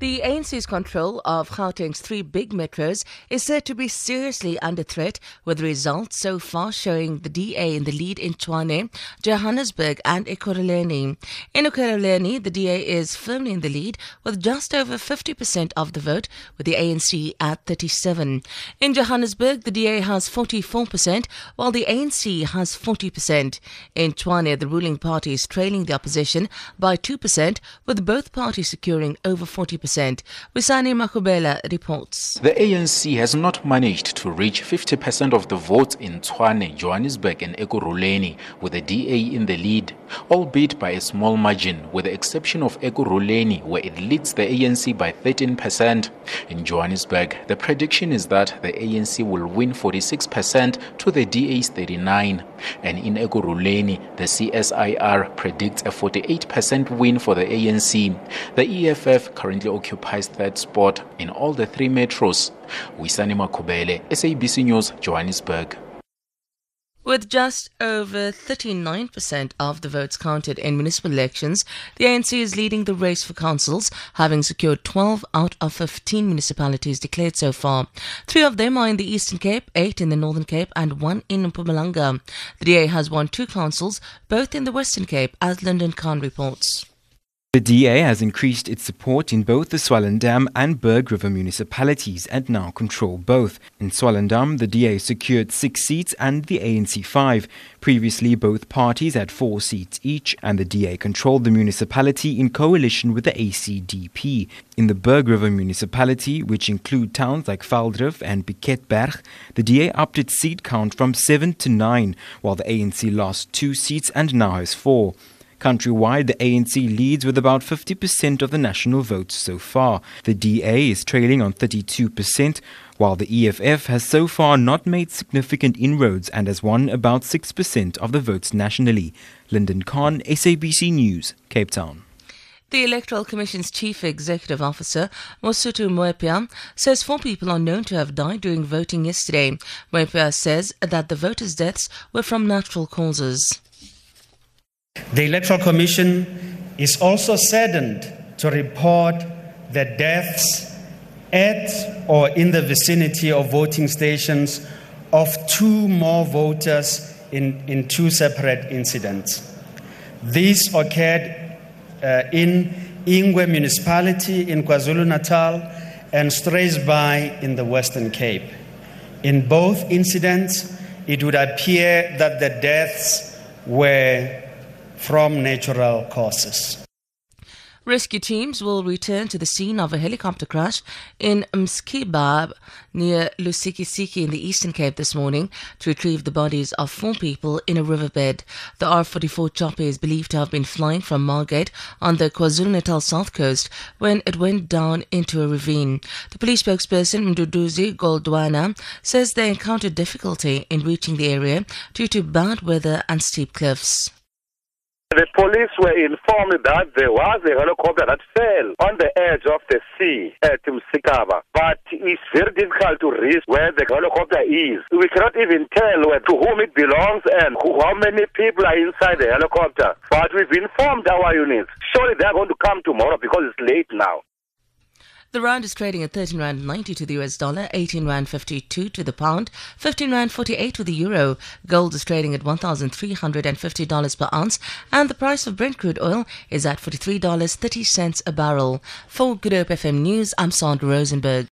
The ANC's control of Gauteng's three big metros is said to be seriously under threat, with results so far showing the DA in the lead in Tshwane, Johannesburg, and Ekurhuleni. In Ekurhuleni, the DA is firmly in the lead with just over 50% of the vote, with the ANC at 37. In Johannesburg, the DA has 44%, while the ANC has 40%. In Tshwane, the ruling party is trailing the opposition by 2%, with both parties securing over 40%. Wisani Makubela reports. The ANC has not managed to reach 50% of the votes in Tshwane, Johannesburg and Ekurhuleni, with the DA in the lead, albeit by a small margin, with the exception of Ekurhuleni, where it leads the ANC by 13%. In Johannesburg, the prediction is that the ANC will win 46% to the DA's 39. And in Ekurhuleni, the CSIR predicts a 48% win for the ANC. The EFF currently occupies third spot in all the three metros. Wisani Makubele, SABC News, Johannesburg. With just over 39% of the votes counted in municipal elections, the ANC is leading the race for councils, having secured 12 out of 15 municipalities declared so far. Three of them are in the Eastern Cape, eight in the Northern Cape, and one in Mpumalanga. The DA has won two councils, both in the Western Cape, as Lyndon Khan reports. The DA has increased its support in both the Swellendam and Berg River municipalities and now control both. In Swellendam, the DA secured six seats and the ANC five. Previously, both parties had four seats each, and the DA controlled the municipality in coalition with the ACDP. In the Berg River municipality, which include towns like Velddrif and Piketberg, the DA upped its seat count from seven to nine, while the ANC lost two seats and now has four. Countrywide, the ANC leads with about 50% of the national votes so far. The DA is trailing on 32%, while the EFF has so far not made significant inroads and has won about 6% of the votes nationally. Lyndon Khan, SABC News, Cape Town. The Electoral Commission's Chief Executive Officer, Mosotho Moepya, says four people are known to have died during voting yesterday. Moepya says that the voters' deaths were from natural causes. The Electoral Commission is also saddened to report the deaths at or in the vicinity of voting stations of two more voters in, in two separate incidents. These occurred uh, in Ingwe municipality in KwaZulu Natal and Strathspey in the Western Cape. In both incidents, it would appear that the deaths were from natural causes. Rescue teams will return to the scene of a helicopter crash in Msikaba near Lusikisiki in the Eastern Cape this morning to retrieve the bodies of four people in a riverbed. The R-44 chopper is believed to have been flying from Margate on the KwaZulu-Natal south coast when it went down into a ravine. The police spokesperson Mduduzi Goldwana says they encountered difficulty in reaching the area due to bad weather and steep cliffs. The police were informed that there was a helicopter that fell on the edge of the sea at Msikaba, but it's very difficult to reach where the helicopter is. We cannot even tell to whom it belongs and who, how many people are inside the helicopter. But we've informed our units. Surely they're going to come tomorrow because it's late now. The rand is trading at 13 rand 90 to the US dollar, 18 rand 52 to the pound, 15 rand 48 with the euro. Gold is trading at $1,350 per ounce, and the price of Brent crude oil is at $43.30 a barrel. For Good Hope FM News, I'm Sandra Rosenberg.